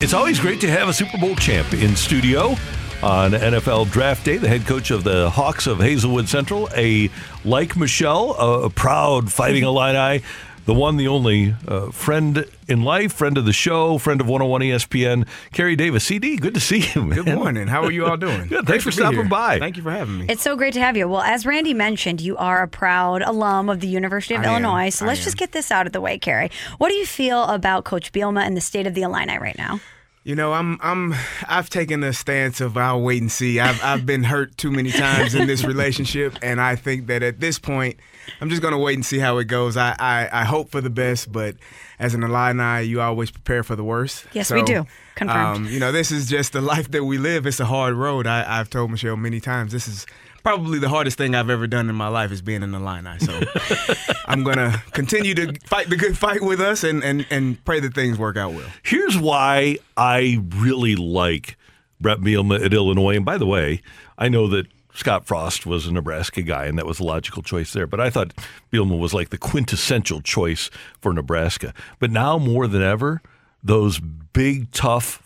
It's always great to have a Super Bowl champ in studio on NFL Draft Day. The head coach of the Hawks of Hazelwood Central, a like Michelle, a, proud Fighting Illini, the one, the only uh, friend in life, friend of the show, friend of 101 ESPN, Carey Davis. CD, good to see you. Man. Good morning. How are you all doing? Good. Thanks for stopping here. by. Thank you for having me. It's so great to have you. Well, as Randy mentioned, you are a proud alum of the University of I am. Illinois. So I let's am. just get this out of the way, Carey. What do you feel about Coach Bielema and the state of the Illini right now? You know, I'm I'm I've taken a stance of I'll wait and see. I've I've been hurt too many times in this relationship, and I think that at this point, I'm just gonna wait and see how it goes. I I, I hope for the best, but as an Illini, you always prepare for the worst. Yes, we do. Confirmed. Um, you know, this is just the life that we live. It's a hard road. I, I've told Michelle many times. This is probably the hardest thing I've ever done in my life is being an Illini. So I'm gonna continue to fight the good fight with us and and and pray that things work out well. Here's why I really like Brett Bielema at Illinois. And by the way, I know that Scott Frost was a Nebraska guy, and that was a logical choice there. But I thought Bielema was like the quintessential choice for Nebraska. But now more than ever, those big, tough,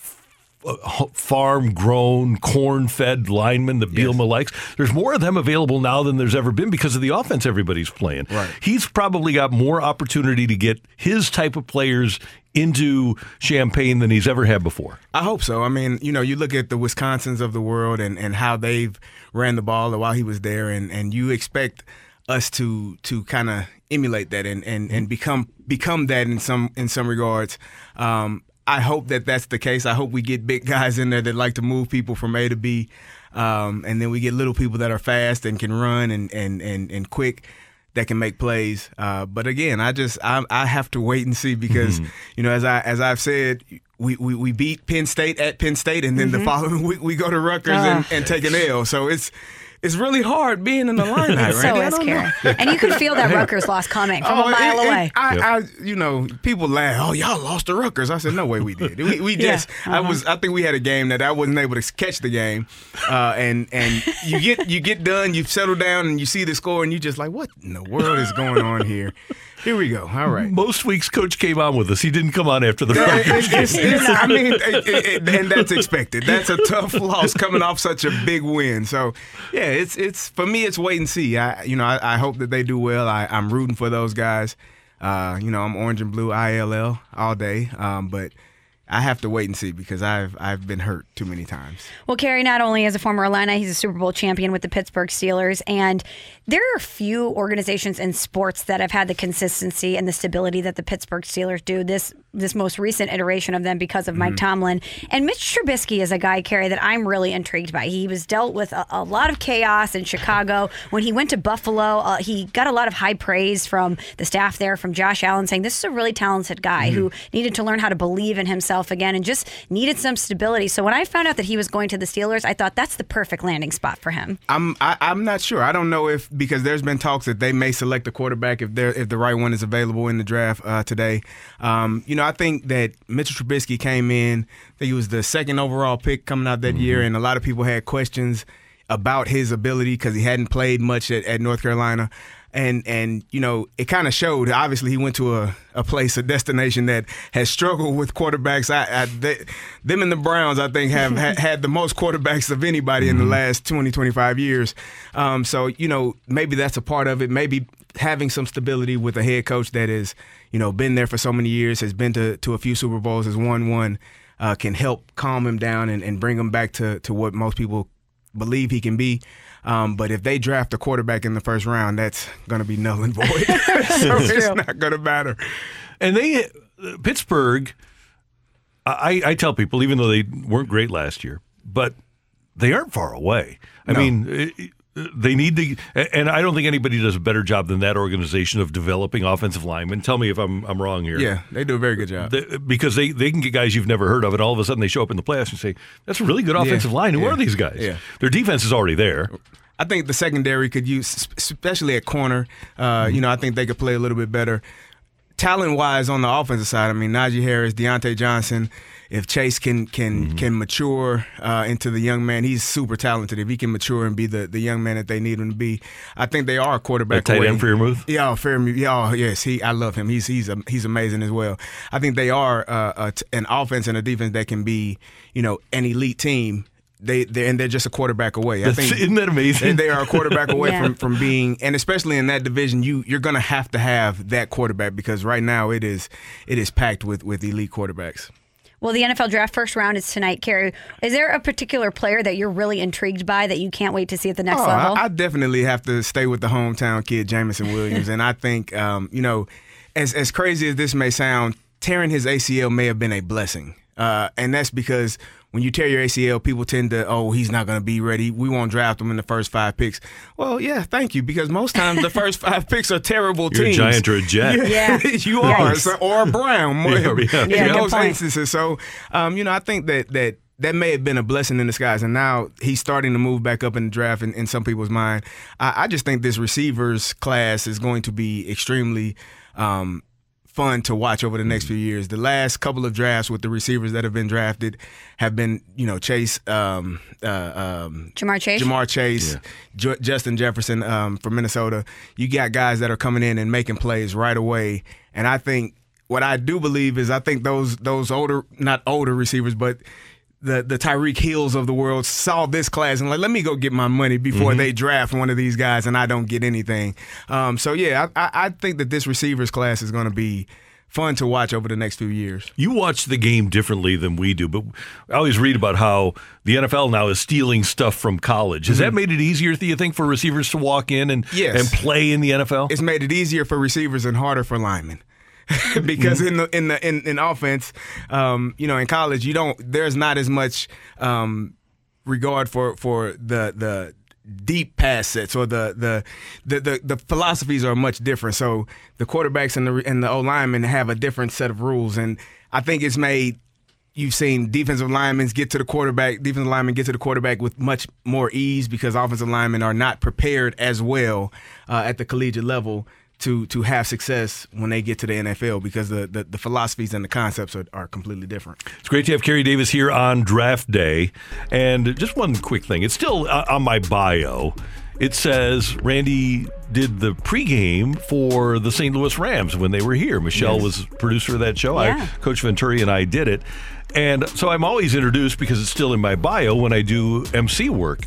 farm grown, corn fed linemen that Bielema likes. There's more of them available now than there's ever been because of the offense everybody's playing. Right. He's probably got more opportunity to get his type of players into Champaign than he's ever had before. I hope so. I mean, you know, you look at the Wisconsins of the world and, and how they've ran the ball while he was there, and, and you expect us to to kind of emulate that and, and, and become become that in some in some regards. Um, I hope that that's the case. I hope we get big guys in there that like to move people from A to B, um, and then we get little people that are fast and can run and and and, and quick that can make plays. Uh, but again, I just I, I have to wait and see because you know as I as I've said. We, we, we beat Penn State at Penn State, and then the following week we go to Rutgers and, and take an L. So it's it's really hard being in the line, right? so I is don't and you could feel that Rutgers loss coming from a Oh, mile it- it- away. I, I, you know, people laugh. Oh, y'all lost to Rutgers. I said, no way, we did. We, we Yeah, just, I was, I think we had a game that I wasn't able to catch the game, uh, and and you get you get done, you settle down, and you see the score, and you just like, what in the world is going on here? Here we go. All right. Most weeks, Coach came on with us. He didn't come on after the Yeah, Rutgers it- game. it's- it's- I mean, it- it- it- and that's expected. That's a tough loss coming off such a big win. So, yeah, it's it's for me. It's wait and see. I you know I, I hope that they do well. I, I'm rooting for those guys. Uh, you know I'm orange and blue ILL all day. Um, but I have to wait and see because I've I've been hurt too many times. Well, Carey not only is a former Illini, he's a Super Bowl champion with the Pittsburgh Steelers. And there are few organizations in sports that have had the consistency and the stability that the Pittsburgh Steelers do. This this most recent iteration of them because of Mike Tomlin. And Mitch Trubisky is a guy, Carey, that I'm really intrigued by. He was dealt with a, a lot of chaos in Chicago. When he went to Buffalo, uh, he got a lot of high praise from the staff there, from Josh Allen, saying this is a really talented guy who needed to learn how to believe in himself again and just needed some stability. So when I found out that he was going to the Steelers, I thought that's the perfect landing spot for him. I'm I, I'm not sure. I don't know if because there's been talks that they may select a quarterback if they if the right one is available in the draft uh, today. Um, you know, I think that Mitchell Trubisky came in. I think he was the second overall pick coming out that year, and a lot of people had questions about his ability because he hadn't played much at, at North Carolina. And and you know it kind of showed. Obviously, he went to a, a place, a destination that has struggled with quarterbacks. I, I they, them and the Browns, I think, have ha, had the most quarterbacks of anybody in the last 20, 25 years. Um, so you know maybe that's a part of it. Maybe having some stability with a head coach that is you know been there for so many years, has been to to a few Super Bowls, has won one, uh, can help calm him down and, and bring him back to to what most people believe he can be. Um, but if they draft a quarterback in the first round, that's going to be null and void. so it's not going to matter. And they, uh, Pittsburgh, I, I tell people, even though they weren't great last year, but they aren't far away. I No. mean, it- they need to, and I don't think anybody does a better job than that organization of developing offensive linemen. Tell me if I'm I'm wrong here. Yeah, they do a very good job. They- because they, they can get guys you've never heard of, and all of a sudden they show up in the playoffs and say, "That's a really good offensive line. Who yeah, are these guys? yeah. Their defense is already there." I think the secondary could use, especially at corner. Uh, you know, I think they could play a little bit better. Talent wise, on the offensive side, I mean, Najee Harris, Diontae Johnson. If Chase can can can mature uh, into the young man, he's super talented. If he can mature and be the, the young man that they need him to be, I think they are a quarterback. That tight end for your move? Yeah, Freiermuth. Yeah, oh, yes, he. I love him. He's he's um, he's amazing as well. I think they are uh, a an offense and a defense that can be, you know, an elite team. They they and they're just a quarterback away. I think isn't that amazing? They, they are a quarterback away Yeah. from, from being, and especially in that division, you you're gonna have to have that quarterback because right now it is it is packed with with elite quarterbacks. Well, the NFL draft first round is tonight, Carey. Is there a particular player that you're really intrigued by that you can't wait to see at the next Oh, level? I, I definitely have to stay with the hometown kid, Jameson Williams, and I think um, you know, as as crazy as this may sound, tearing his ACL may have been a blessing, uh, and that's because when you tear your ACL, people tend to, oh, he's not going to be ready. We won't draft him in the first five picks. Well, yeah, thank you, because most times the first five picks are terrible You're a teams. giant or a jet. Yeah. you are, so- or a brown, Yeah, yeah. in Yeah, good those point. instances. So, um, you know, I think that that that may have been a blessing in disguise, and now he's starting to move back up in the draft in, in some people's mind. I, I just think this receivers class is going to be extremely. Um, Fun to watch over the next few years. The last couple of drafts with the receivers that have been drafted have been, you know, Chase, um, uh, um, Ja'Marr Chase? Ja'Marr Chase, Ju- Justin Jefferson um, from Minnesota. You got guys that are coming in and making plays right away. And I think what I do believe is I think those those older, not older receivers, but the the Tyreek Hills of the world saw this class and like, let me go get my money before they draft one of these guys and I don't get anything. Um, so yeah, I, I, I think that this receivers class is going to be fun to watch over the next few years. You watch the game differently than we do, but I always read about how the NFL now is stealing stuff from college. Has that made it easier, do you think, for receivers to walk in and Yes. and play in the NFL? it's made it easier for receivers and harder for linemen. because in the in the in, in offense, um, you know, in college, you don't. There's not as much um, regard for for the the deep pass sets or the the, the the the philosophies are much different. So the quarterbacks and the and the O linemen have a different set of rules, and I think it's made. You've seen defensive linemen get to the quarterback, defensive linemen get to the quarterback with much more ease because offensive linemen are not prepared as well uh, at the collegiate level to to have success when they get to the NFL because the, the, the philosophies and the concepts are, are completely different. It's great to have Carey Davis here on draft day. And just one quick thing it's still uh, on my bio. It says Randy did the pregame for the St. Louis Rams when they were here. Michelle was producer of that show. Yeah. I, Coach Venturi and I did it. And so I'm always introduced because it's still in my bio when I do MC work.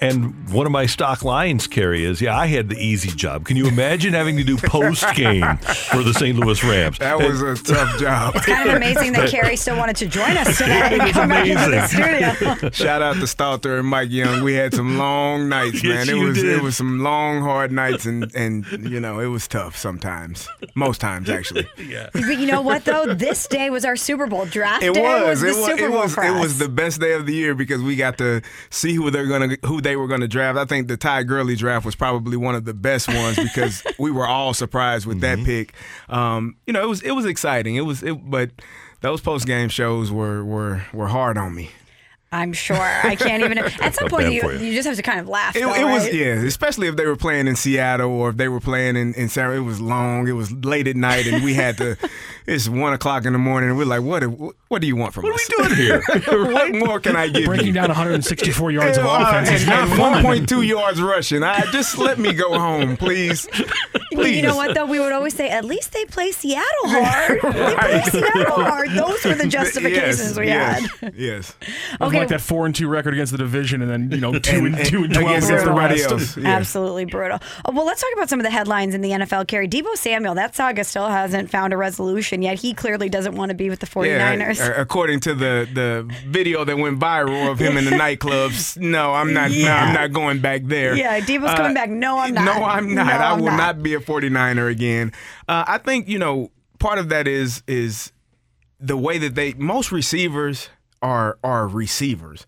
And one of my stock lines, Carey, is yeah, I had the easy job. Can you imagine having to do post game for the St. Louis Rams? That was a tough job. It's kind of amazing that Carey still wanted to join us today. It's Come back into the amazing. studio. Shout out to Stalter and Mike Young. We had some long nights, Yes, man. It was did. it was some long, hard nights, and and you know it was tough sometimes. Most times, actually. Yeah. But you know what though? This day was our Super Bowl draft. It day was. the It was. Super It Bowl was. for It us. was the best day of the year because we got to see who they're gonna, who they were gonna draft. I think the Ty Gurley draft was probably one of the best ones because we were all surprised with Mm-hmm. that pick. Um, you know, it was it was exciting. It was. It, but those post game shows were were were hard on me. I'm sure. I can't even. At some point, you, you. you just have to kind of laugh. It, though, it was yeah, especially if they were playing in Seattle or if they were playing in in San. It was long. It was late at night, and we had to. It's one o'clock in the morning, and we're like, "What? What do you want from us? What are we doing here? what more can I give breaking you?" down 164 yards of Uh, offense is and not not 1.2 yards rushing. I just let me go home, please. Please. You know what though? We would always say, at least they play Seattle hard. They play Seattle hard. Those were the justifications yes, we yes, had. Yes. Okay. like that four and two record against the division, and then you know two and, And- two and and twelve against against the everybody rest. else. Yeah. Absolutely brutal. Oh, well, let's talk about some of the headlines in the NFL. Carey Deebo Samuel, that saga still hasn't found a resolution yet. He clearly doesn't want to be with the 49ers. Yeah, uh, according to the, the video that went viral of him in the nightclubs, no, I'm not. No, I'm not going back there. Yeah, Deebo's coming back. No, I'm not. No, I'm not. No, I I'm will not. not. be a 49er again. Uh, I think you know part of that is is the way that they most receivers are are receivers.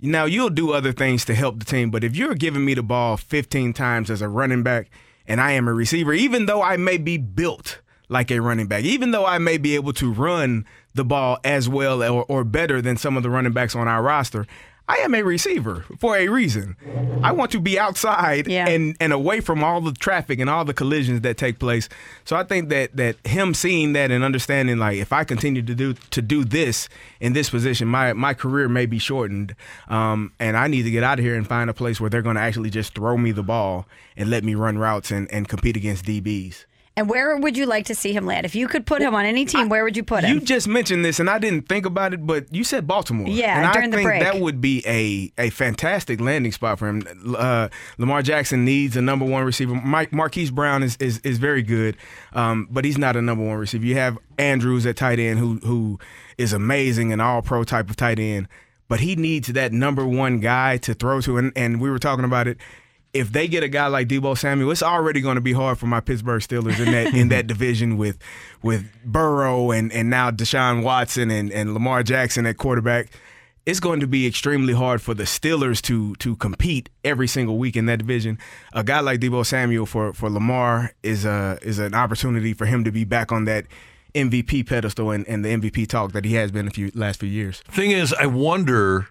Now you'll do other things to help the team, but if you're giving me the ball 15 times as a running back and I am a receiver, even though I may be built like a running back, even though I may be able to run the ball as well or, or better than some of the running backs on our roster, I am a receiver for a reason. I want to be outside Yeah. and, and away from all the traffic and all the collisions that take place. So I think that that him seeing that and understanding like if I continue to do to do this in this position, my my career may be shortened, um, and I need to get out of here and find a place where they're going to actually just throw me the ball and let me run routes and, and compete against DBs. And where would you like to see him land? If you could put him on any team, where would you put him? You just mentioned this, and I didn't think about it, but you said Baltimore. Yeah, and during I the think break. that would be a a fantastic landing spot for him. Uh, Lamar Jackson needs a number one receiver. Mike Marquise Brown is is, is very good, um, but he's not a number one receiver. You have Andrews at tight end, who who is amazing, an All Pro type of tight end, but he needs that number one guy to throw to. And, and we were talking about it if they get a guy like Deebo Samuel, it's already going to be hard for my Pittsburgh Steelers in that in that division with with Burrow and and now Deshaun Watson and and Lamar Jackson at quarterback. It's going to be extremely hard for the Steelers to to compete every single week in that division. A guy like Deebo Samuel for for Lamar is a is an opportunity for him to be back on that MVP pedestal and, and the MVP talk that he has been a few last few years. Thing is, I wonder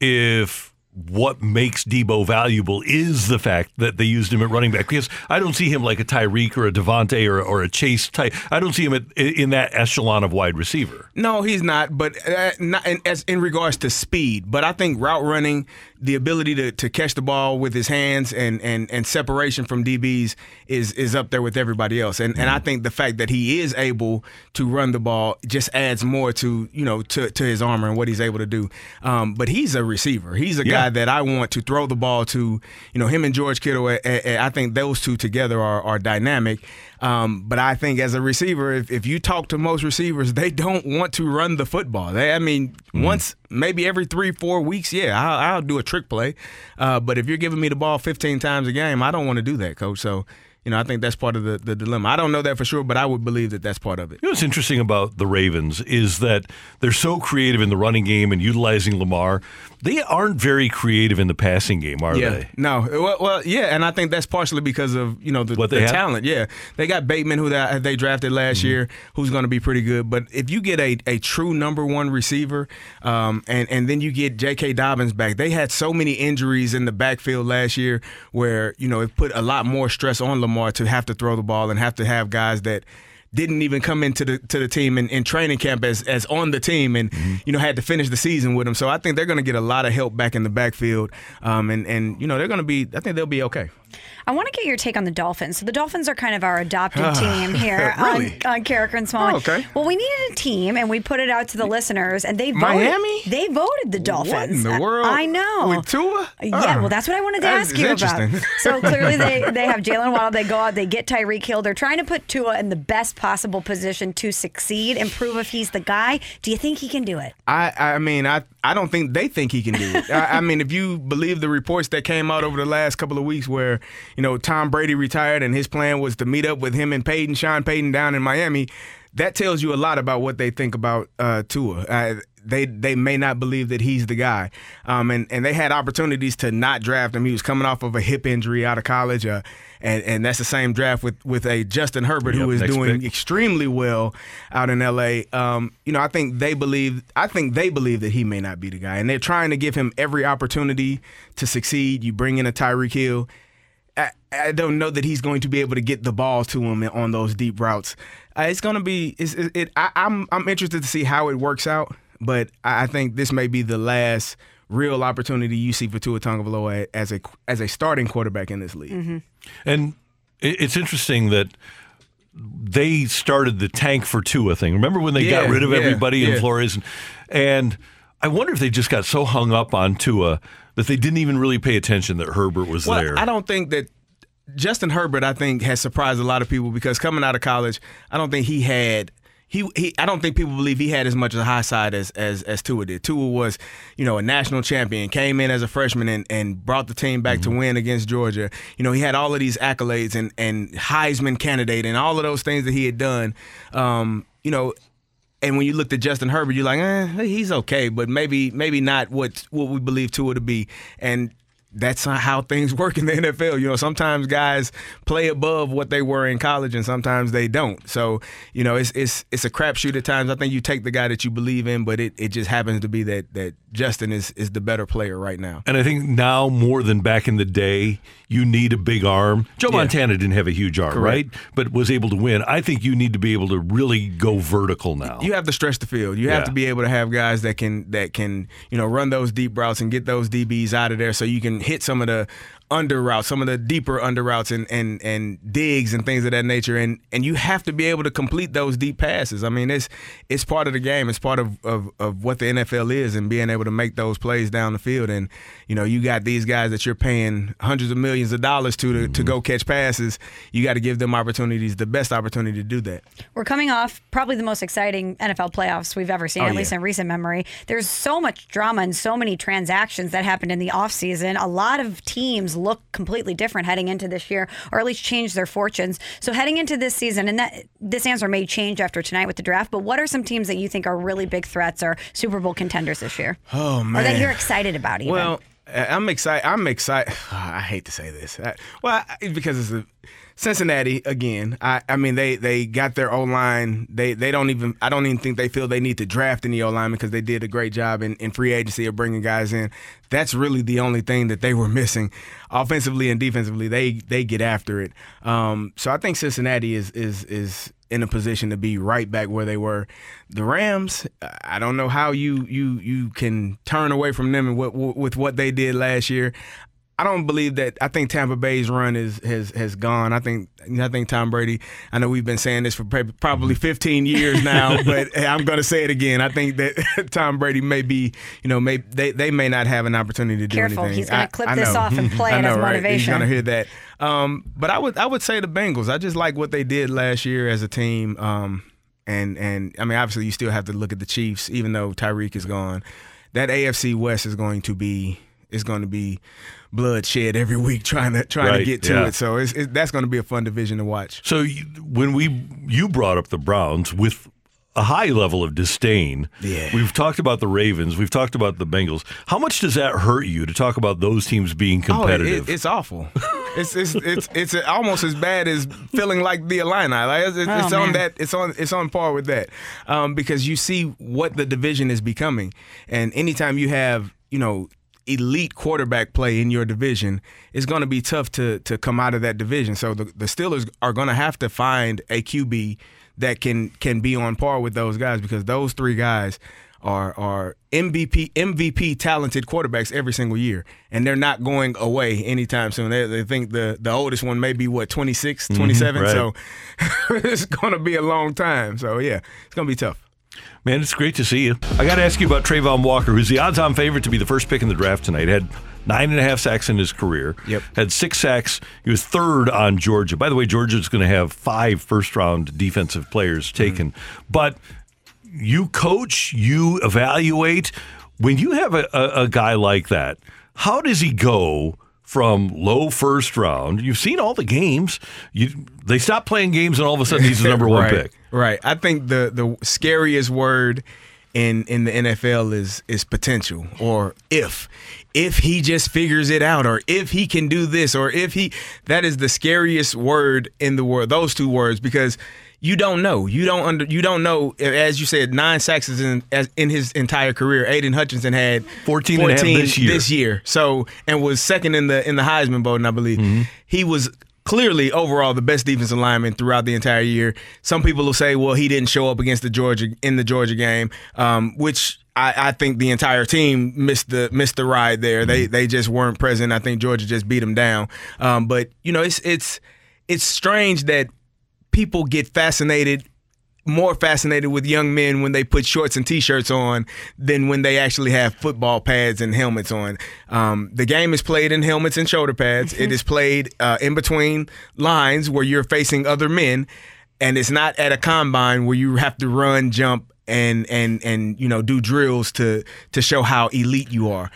if what makes Deebo valuable is the fact that they used him at running back because I don't see him like a Tyreek or a Devontae or, or a Chase type. I don't see him at, in that echelon of wide receiver. No, he's not. But uh, not in, as in regards to speed, but I think route running, the ability to, to catch the ball with his hands and, and, and separation from DBs is is up there with everybody else. And and I think the fact that he is able to run the ball just adds more to you know to, to his armor and what he's able to do. Um, but he's a receiver. He's a Yeah. guy that I want to throw the ball to. You know, him and George Kittle. eh, I think those two together are are dynamic. Um, but I think as a receiver, if, if you talk to most receivers, they don't want to run the football. They, I mean, once maybe every three, four weeks, yeah, I'll, I'll do a trick play. Uh, but if you're giving me the ball 15 times a game, I don't want to do that, coach. So, you know, I think that's part of the, the dilemma. I don't know that for sure, but I would believe that that's part of it. You know what's interesting about the Ravens is that they're so creative in the running game and utilizing Lamar. They aren't very creative in the passing game, are yeah. they? No. Well, well, yeah, and I think that's partially because of you know the, the talent. Yeah, they got Bateman, who they, they drafted last Mm-hmm. year, who's going to be pretty good. But if you get a, a true number one receiver, um, and and then you get J.K. Dobbins back, they had so many injuries in the backfield last year where you know it put a lot more stress on Lamar to have to throw the ball and have to have guys that didn't even come into the to the team in, in training camp as as on the team and Mm-hmm. you know had to finish the season with them. So I think they're going to get a lot of help back in the backfield, um, and and you know they're going to be. I think they'll be okay. I want to get your take on the Dolphins. So the Dolphins are kind of our adopted team here Really? on, on Karraker and Smallmon. Oh, okay. Well, we needed a team, and we put it out to the listeners, and they voted. Miami? They voted the Dolphins. What in the world? I know. with Tua. Yeah, Oh, well, that's what I wanted to ask you about. So clearly, they they have Jalen Waddle. They go out, they get Tyreek Hill. They're trying to put Tua in the best possible position to succeed and prove if he's the guy. Do you think he can do it? I, I mean, I, I don't think they think he can do it. I, I mean, if you believe the reports that came out over the last couple of weeks where, you know, Tom Brady retired and his plan was to meet up with him and Peyton, Sean Payton down in Miami, that tells you a lot about what they think about uh, Tua. Uh, they they may not believe that he's the guy, um, and and they had opportunities to not draft him. He was coming off of a hip injury out of college, uh, and and that's the same draft with with a Justin Herbert Yep, who is doing pick. extremely well out in LA. Um, you know, I think they believe I think they believe that he may not be the guy. And they're trying to give him every opportunity to succeed. You bring in a Tyreek Hill. I, I don't know that he's going to be able to get the ball to him on those deep routes. Uh, it's going to be. It's, it, it, I, I'm I'm interested to see how it works out, but I I think this may be the last real opportunity you see for Tua Tagovailoa as a as a starting quarterback in this league. And it's interesting that they started the tank for Tua thing. Remember when they got rid of yeah, everybody in. Flores? And, and I wonder if they just got so hung up on Tua that they didn't even really pay attention that Herbert was Well, there. I don't think that Justin Herbert. I think has surprised a lot of people because coming out of college, I don't think he had. He, he, I don't think people believe he had as much of a high side as, as as Tua did. Tua was, you know, a national champion, came in as a freshman and, and brought the team back to win against Georgia. You know, he had all of these accolades and, and Heisman candidate and all of those things that he had done. Um, you know, and when you looked at Justin Herbert, you're like, eh, he's okay, but maybe maybe not what what we believe Tua to be. And that's not how things work in the NFL. You know, sometimes guys play above what they were in college, and sometimes they don't. So, you know, it's it's it's a crapshoot at times. I think you take the guy that you believe in, but it, it just happens to be that that Justin is is the better player right now. And I think now more than back in the day, you need a big arm. Joe Yeah. Montana didn't have a huge arm, Correct. right? But was able to win. I think you need to be able to really go vertical now. You have to stretch the field. You have Yeah. to be able to have guys that can that can you know run those deep routes and get those DBs out of there, so you can hit some of the under routes, some of the deeper under routes and and and digs and things of that nature. And and you have to be able to complete those deep passes. I mean, it's it's part of the game. It's part of of, of what the NFL is, and being able to make those plays down the field. And you know, you got these guys that you're paying hundreds of millions of dollars to to, to go catch passes. You got to give them opportunities, the best opportunity to do that. We're coming off probably the most exciting NFL playoffs we've ever seen, Oh, at yeah. least in recent memory. There's so much drama and so many transactions that happened in the offseason. A lot of teams look completely different heading into this year, or at least change their fortunes. So heading into this season, and that this answer may change after tonight with the draft, but what are some teams that you think are really big threats or Super Bowl contenders this year? Oh man, Or that you're excited about even? Well, I'm excited. I'm excited. I hate to say this. I- well, I, because it's a Cincinnati again. I, I mean, they they got their O line. They they don't even. I don't even think they feel they need to draft any O line because they did a great job in, in free agency of bringing guys in. That's really the only thing that they were missing, offensively and defensively. They they get after it. Um, so I think Cincinnati is is is in a position to be right back where they were. The Rams, I don't know how you you you can turn away from them and what with what they did last year. I don't believe that. I think Tampa Bay's run is has has gone. I think I think Tom Brady. I know we've been saying this for probably 15 years now, but I'm going to say it again. I think that Tom Brady may be, you know, may they, they may not have an opportunity to do Careful, anything. he's gonna clip I this know. off and play I it know, as right? motivation. He's going to hear that. Um, but I would I would say the Bengals. I just like what they did last year as a team. Um, and and I mean, obviously, you still have to look at the Chiefs, even though Tyreek is gone. That AFC West is going to be is going to be bloodshed every week trying to trying to Right, get to yeah. it. So it's, it, that's going to be a fun division to watch. So you, when we you brought up the Browns with a high level of disdain, Yeah. we've talked about the Ravens, we've talked about the Bengals. How much does that hurt you to talk about those teams being Oh, it- competitive? it, it's awful. it's, it's it's it's almost as bad as feeling like the Illini. Like it's, it's, Oh, it's on that. It's on it's on par with that um, because you see what the division is becoming, and anytime you have you know elite quarterback play in your division, it's going to be tough to to come out of that division. So the, the Steelers are going to have to find a QB that can can be on par with those guys because those three guys are are MVP MVP talented quarterbacks every single year, and they're not going away anytime soon. They, they think the the oldest one may be what 26, mm-hmm, 27, right. so it's going to be a long time. So yeah, it's going to be tough. Man, it's great to see you. I got to ask you about Travon Walker, who's the odds-on favorite to be the first pick in the draft tonight. Had nine and a half sacks in his career. Yep. Had six sacks. He was third on Georgia. By the way, Georgia's going to have five first-round defensive players mm-hmm. taken. But you coach, you evaluate. When you have a, a, a guy like that, how does he go? From low first round, you've seen all the games. You, they stop playing games, and all of a sudden he's the number one right, pick. Right. I think the the scariest word in in the NFL is is potential or if. If he just figures it out or if he can do this or if he that is the scariest word in the world. Those two words because you don't know. You don't under you don't know as you said nine sacks in as in his entire career. Aidan Hutchinson had 14 and a half this year. this year. So and was second in the in the Heisman voting, I believe. Mm-hmm. He was clearly overall the best defensive lineman throughout the entire year. Some people will say, well, he didn't show up against the Georgia in the Georgia game, um, which I, I think the entire team missed the missed the ride there. They they just weren't present. I think Georgia just beat them down. Um, but you know, it's it's it's strange that people get fascinated more fascinated with young men when they put shorts and t-shirts on than when they actually have football pads and helmets on. Um, the game is played in helmets and shoulder pads. It is played uh, in between lines where you're facing other men, and it's not at a combine where you have to run, jump, and and and you know do drills to to show how elite you are.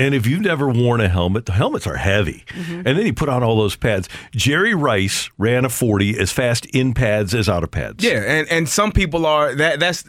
And if you've never worn a helmet, the helmets are heavy. Mm-hmm. And then he put on all those pads. Jerry Rice ran a 40 as fast in pads as out of pads. Yeah, and and some people are that that's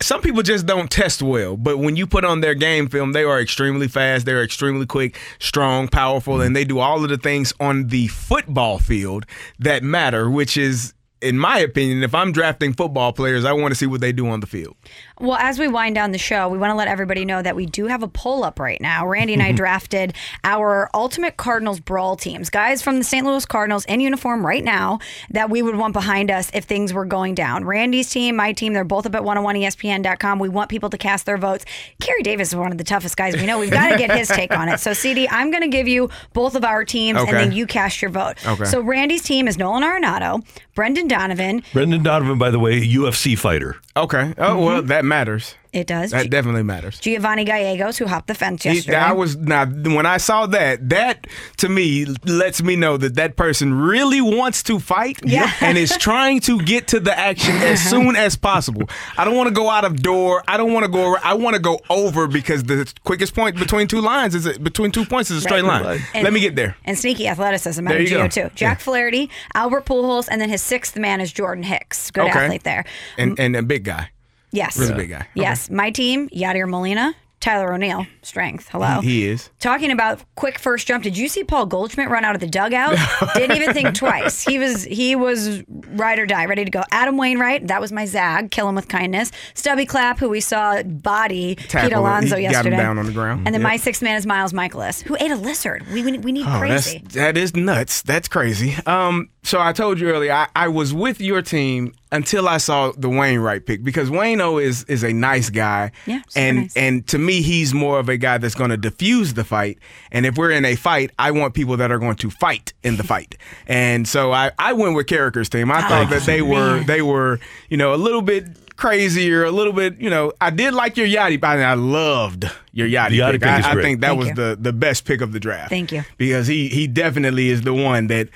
some people just don't test well, but when you put on their game film, they are extremely fast, they're extremely quick, strong, powerful, and mm-hmm. they do all of the things on the football field that matter, which is in my opinion, if I'm drafting football players, I want to see what they do on the field. Well, as we wind down the show, we want to let everybody know that we do have a poll up right now. Randy and I mm-hmm. drafted our ultimate Cardinals brawl teams, guys from the St. Louis Cardinals in uniform right now that we would want behind us if things were going down. Randy's team, my team, they're both up at 101ESPN.com. We want people to cast their votes. Carey Davis is one of the toughest guys we know. We've got to get his take on it. So, CD, I'm going to give you both of our teams Okay. and then you cast your vote. Okay. So, Randy's team is Nolan Arenado, Brendan Donovan. Brendan Donovan, by the way, UFC fighter. Okay. Oh well, mm-hmm. that matters. It does. That definitely matters. Giovanni Gallegos, who hopped the fence He- yesterday. I was now when I saw that. That to me lets me know that that person really wants to fight, Yeah. and is trying to get to the action as soon as possible. I don't want to go out of door. I don't want to go. ar- I want to go over because the quickest point between two lines is a, between two points is a straight Right. line. And- Let me get there. And sneaky athleticism out There of you Gio go. too. Jack Flaherty, Albert Pujols, and then his sixth man is Jordan Hicks. Good Okay. athlete there. And and a big guy. Yes. Really big guy. Yes. My team, Yadier Molina, Tyler O'Neill, strength. Hello. He, he is. Talking about quick first jump, did you see Paul Goldschmidt run out of the dugout? Didn't even think twice. He was he was ride or die, ready to go. Adam Wainwright, that was my zag, kill him with kindness. Stubby Clapp, who we saw body Pete Tackle him. Alonso He got him yesterday. down on the ground. And then Yep. my sixth man is Miles Mikolas, who ate a lizard. We we, we need Oh, crazy. that's that is nuts. That's crazy. Um, so I told you earlier, I, I was with your team until I saw the Wainwright pick because Wayno is is a nice guy. Yeah, and nice. and to me, he's more of a guy that's going to diffuse the fight. And if we're in a fight, I want people that are going to fight in the fight. And so I I went with Karraker's team. I thought that oh, they were they were you know a little bit. Crazier, a little bit, you know. I did like your Yadi, but I loved your Yadi. Yadi pick. pick I, I think that Thank was you. the the best pick of the draft. Thank you. because he he definitely is the one that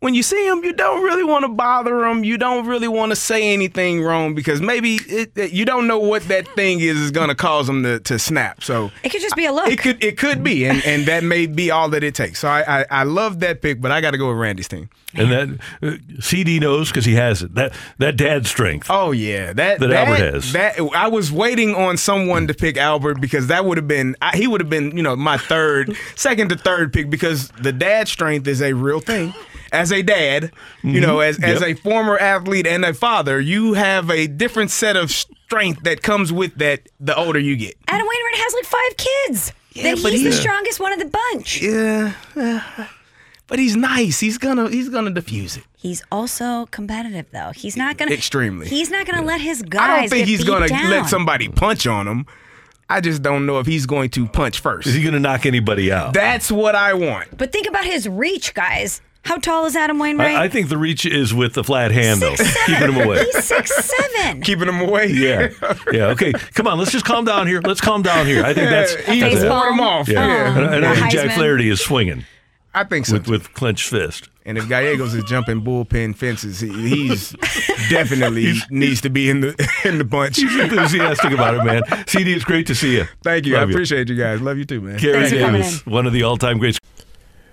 when you see him, you don't really want to bother him. You don't really want to say anything wrong because maybe it, it- you don't know what that thing is is going to cause him to, to snap. So It could just be a look. It could it could be, and, and that may be all that it takes. So I I, I love that pick, but I got to go with Randy's team. And that uh, CD knows because he has it. That that dad strength. Oh yeah, that That Albert has. That I was waiting on someone to pick Albert because that would have been I, he would have been you know my third, second to third pick because the dad strength is a real thing. As a dad, you know, mm-hmm. as as a former athlete and a father, you have a different set of strength that comes with that. The older you get, Adam Wainwright has like five kids. Yeah, Then but he's the strongest one of the bunch. yeah, uh, but he's nice. He's gonna he's gonna diffuse it. He's also competitive, though. He's not gonna Extremely. He's not gonna let his guys. I don't think get he's gonna down. let somebody punch on him. I just don't know if he's going to punch first. Is he going to knock anybody out? That's what I want. But think about his reach, guys. How tall is Adam Wainwright? I, I think the reach is with the flat hand, though, Six, keeping him away. He's six seven. Keeping him away. Yeah, yeah. Okay, come on. Let's just calm down here. Let's calm down here. I think that's, he that's just it. Baseball. ward him off. Yeah, Yeah. and, and I A think Jack Heisman. Flaherty is swinging I think so. with, with clenched fist. and if Gallegos is jumping bullpen fences, he, he's definitely needs to be in the in the bunch. He's enthusiastic about it, man. CD, it's great to see you. Thank you. Love I appreciate you guys. Love you too, man. Carey Thanks for coming Davis, one of the all-time greats.